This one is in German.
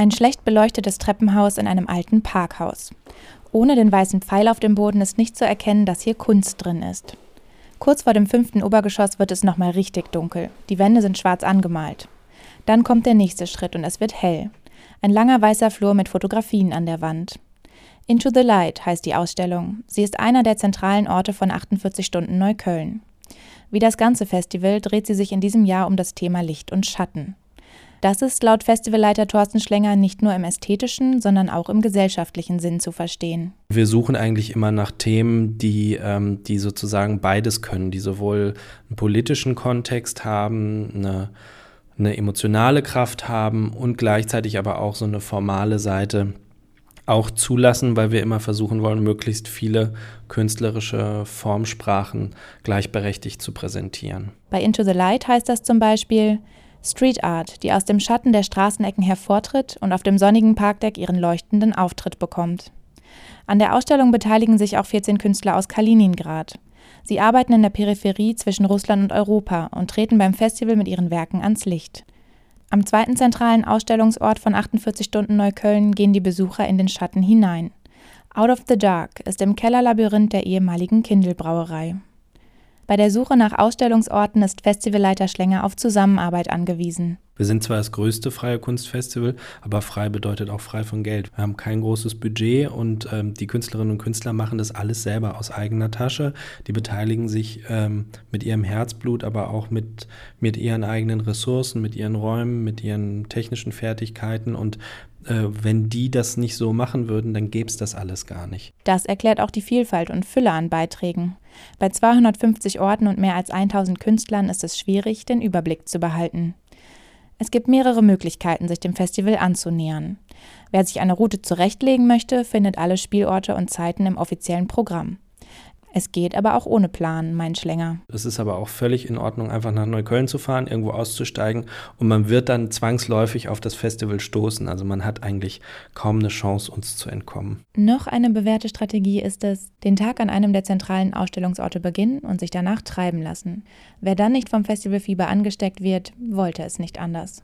Ein schlecht beleuchtetes Treppenhaus in einem alten Parkhaus. Ohne den weißen Pfeil auf dem Boden ist nicht zu erkennen, dass hier Kunst drin ist. Kurz vor dem fünften Obergeschoss wird es nochmal richtig dunkel. Die Wände sind schwarz angemalt. Dann kommt der nächste Schritt und es wird hell. Ein langer weißer Flur mit Fotografien an der Wand. Into the Light heißt die Ausstellung. Sie ist einer der zentralen Orte von 48 Stunden Neukölln. Wie das ganze Festival dreht sie sich in diesem Jahr um das Thema Licht und Schatten. Das ist laut Festivalleiter Thorsten Schlenger nicht nur im ästhetischen, sondern auch im gesellschaftlichen Sinn zu verstehen. Wir suchen eigentlich immer nach Themen, die, ähm, die sozusagen beides können, die sowohl einen politischen Kontext haben, eine, eine emotionale Kraft haben und gleichzeitig aber auch so eine formale Seite auch zulassen, weil wir immer versuchen wollen, möglichst viele künstlerische Formsprachen gleichberechtigt zu präsentieren. Bei Into the Light heißt das zum Beispiel, Street Art, die aus dem Schatten der Straßenecken hervortritt und auf dem sonnigen Parkdeck ihren leuchtenden Auftritt bekommt. An der Ausstellung beteiligen sich auch 14 Künstler aus Kaliningrad. Sie arbeiten in der Peripherie zwischen Russland und Europa und treten beim Festival mit ihren Werken ans Licht. Am zweiten zentralen Ausstellungsort von 48 Stunden Neukölln gehen die Besucher in den Schatten hinein. Out of the Dark ist im Kellerlabyrinth der ehemaligen Kindelbrauerei. Bei der Suche nach Ausstellungsorten ist Festivalleiter Schlenger auf Zusammenarbeit angewiesen. Wir sind zwar das größte freie Kunstfestival, aber frei bedeutet auch frei von Geld. Wir haben kein großes Budget und ähm, die Künstlerinnen und Künstler machen das alles selber aus eigener Tasche. Die beteiligen sich ähm, mit ihrem Herzblut, aber auch mit, mit ihren eigenen Ressourcen, mit ihren Räumen, mit ihren technischen Fertigkeiten und äh, wenn die das nicht so machen würden, dann gäbe es das alles gar nicht. Das erklärt auch die Vielfalt und Fülle an Beiträgen. Bei 250 Orten und mehr als 1000 Künstlern ist es schwierig, den Überblick zu behalten. Es gibt mehrere Möglichkeiten, sich dem Festival anzunähern. Wer sich eine Route zurechtlegen möchte, findet alle Spielorte und Zeiten im offiziellen Programm. Es geht aber auch ohne Plan, mein Schlänger. Es ist aber auch völlig in Ordnung, einfach nach Neukölln zu fahren, irgendwo auszusteigen und man wird dann zwangsläufig auf das Festival stoßen. Also man hat eigentlich kaum eine Chance, uns zu entkommen. Noch eine bewährte Strategie ist es, den Tag an einem der zentralen Ausstellungsorte beginnen und sich danach treiben lassen. Wer dann nicht vom Festivalfieber angesteckt wird, wollte es nicht anders.